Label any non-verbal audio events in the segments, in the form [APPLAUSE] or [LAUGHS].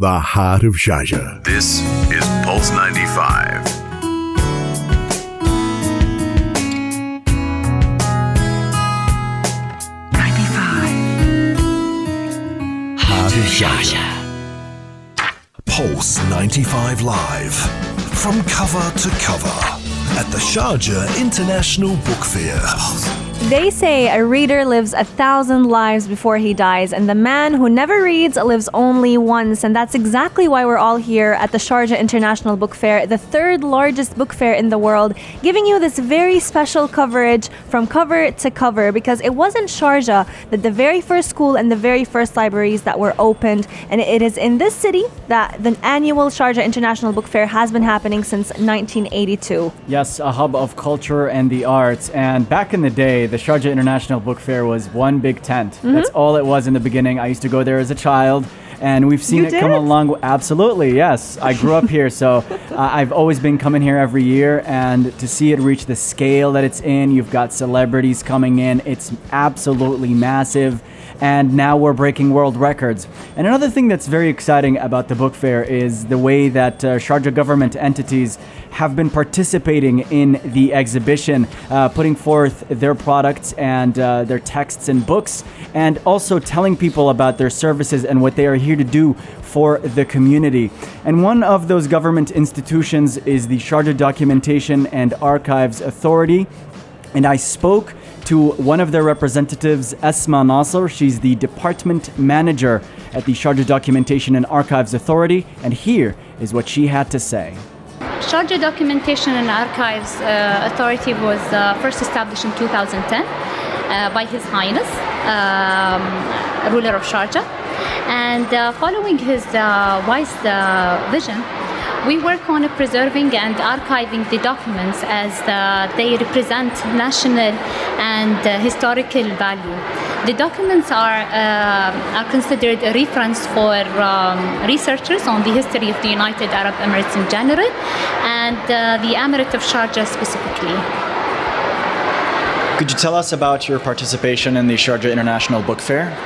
the heart of Sharjah. This is Pulse 95. Heart of Sharjah. Pulse 95 Live. From cover to cover at the Sharjah International Book Fair. They say a reader lives a thousand lives before he dies, and the man who never reads lives only once. And that's exactly why we're all here at the Sharjah International Book Fair, the third largest book fair in the world, giving you this very special coverage from cover to cover because it wasn't Sharjah that the very first school and the very first libraries that were opened. And it is in this city that the annual Sharjah International Book Fair has been happening since 1982. Yes, a hub of culture and the arts. And back in the day, the Sharjah International Book Fair was one big tent. Mm-hmm. That's all it was in the beginning. I used to go there as a child. And we've seen You it come along. Absolutely, yes. I grew up here, so [LAUGHS] uh, I've always been coming here every year. And to see it reach the scale that it's in, you've got celebrities coming in. It's absolutely massive. And now we're breaking world records. And another thing that's very exciting about the book fair is the way that uh, Sharjah government entities have been participating in the exhibition, uh, putting forth their products and uh, their texts and books, and also telling people about their services and what they are here to do for the community. And one of those government institutions is the Sharjah Documentation and Archives Authority. And I spoke to one of their representatives, Esma Nasser. She's the department manager at the Sharjah Documentation and Archives Authority. And here is what she had to say. Sharjah Documentation and Archives uh, Authority was uh, first established in 2010 uh, by His Highness, um, ruler of Sharjah. And uh, following his uh, wise uh, vision, we work on preserving and archiving the documents as uh, they represent national and uh, historical value. The documents are, uh, are considered a reference for um, researchers on the history of the United Arab Emirates in general and uh, the Emirate of Sharjah specifically. Could you tell us about your participation in the Sharjah International Book Fair?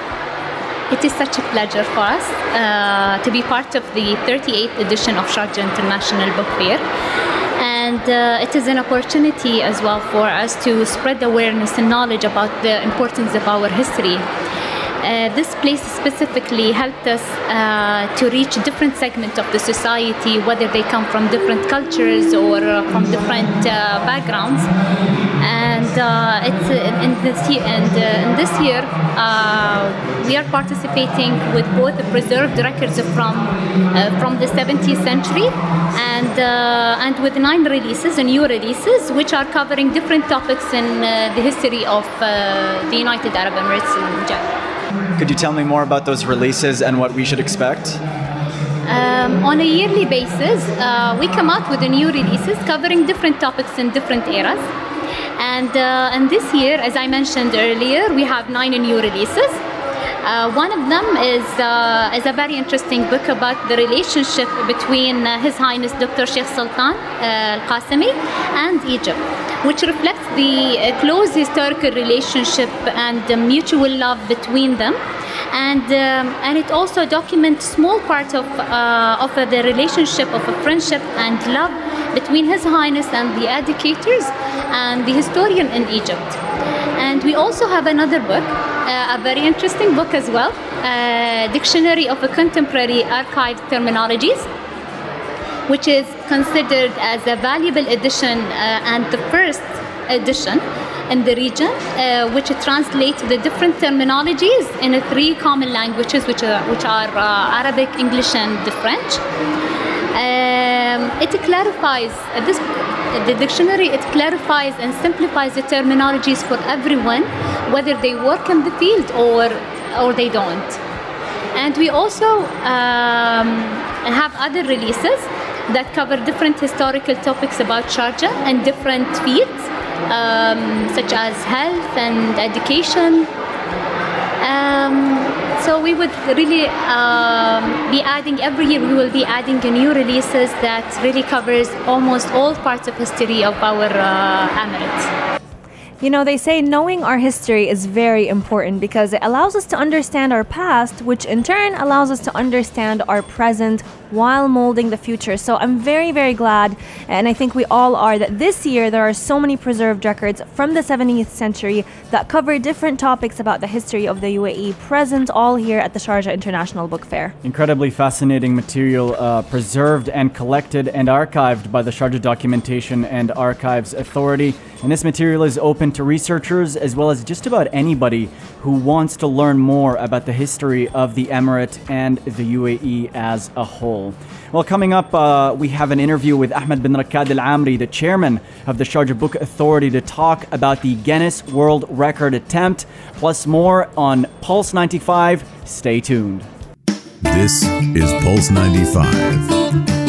It is such a pleasure for us uh, to be part of the 38th edition of Sharjah International Book Fair. And uh, it is an opportunity as well for us to spread awareness and knowledge about the importance of our history. Uh, this place specifically helped us uh, to reach different segments of the society, whether they come from different cultures or uh, from different uh, backgrounds. And uh, it's uh, in this year, and uh, in this year, uh, we are participating with both the preserved records from uh, from the 17th century and uh, and with nine releases, and new releases, which are covering different topics in uh, the history of uh, the United Arab Emirates in general. Could you tell me more about those releases and what we should expect? Um, on a yearly basis, uh, we come out with the new releases covering different topics in different eras. And, uh, and this year, as I mentioned earlier, we have nine new releases. Uh, one of them is, uh, is a very interesting book about the relationship between uh, His Highness Dr. Sheikh Sultan uh, Al Qasimi and Egypt, which reflects the uh, close historical relationship and the mutual love between them and um, and it also documents small part of of the relationship of a friendship and love between His Highness and the educators and the historian in Egypt. And we also have another book, uh, a very interesting book as well, uh, Dictionary of the Contemporary Archive Terminologies, which is considered as a valuable edition uh, and the first edition in the region, uh, which translates the different terminologies in three common languages, which are, which are uh, Arabic, English, and the French. Um, it clarifies uh, this the dictionary. It clarifies and simplifies the terminologies for everyone, whether they work in the field or or they don't. And we also um, have other releases that cover different historical topics about Sharjah and different fields, um, such as health and education. So we would really um, be adding every year. We will be adding new releases that really covers almost all parts of history of our uh. You know, they say knowing our history is very important because it allows us to understand our past, which in turn allows us to understand our present while molding the future. So I'm very, very glad, and I think we all are, that this year there are so many preserved records from the 17th century that cover different topics about the history of the UAE, present all here at the Sharjah International Book Fair. Incredibly fascinating material uh, preserved and collected and archived by the Sharjah Documentation and Archives Authority. And this material is open to researchers as well as just about anybody who wants to learn more about the history of the Emirate and the UAE as a whole. Well, coming up, uh, we have an interview with Ahmed bin Rakkad Al Amri, the chairman of the Sharjah Book Authority, to talk about the Guinness World Record attempt, plus more on Pulse 95. Stay tuned. This is Pulse 95.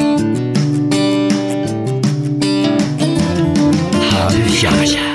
下。下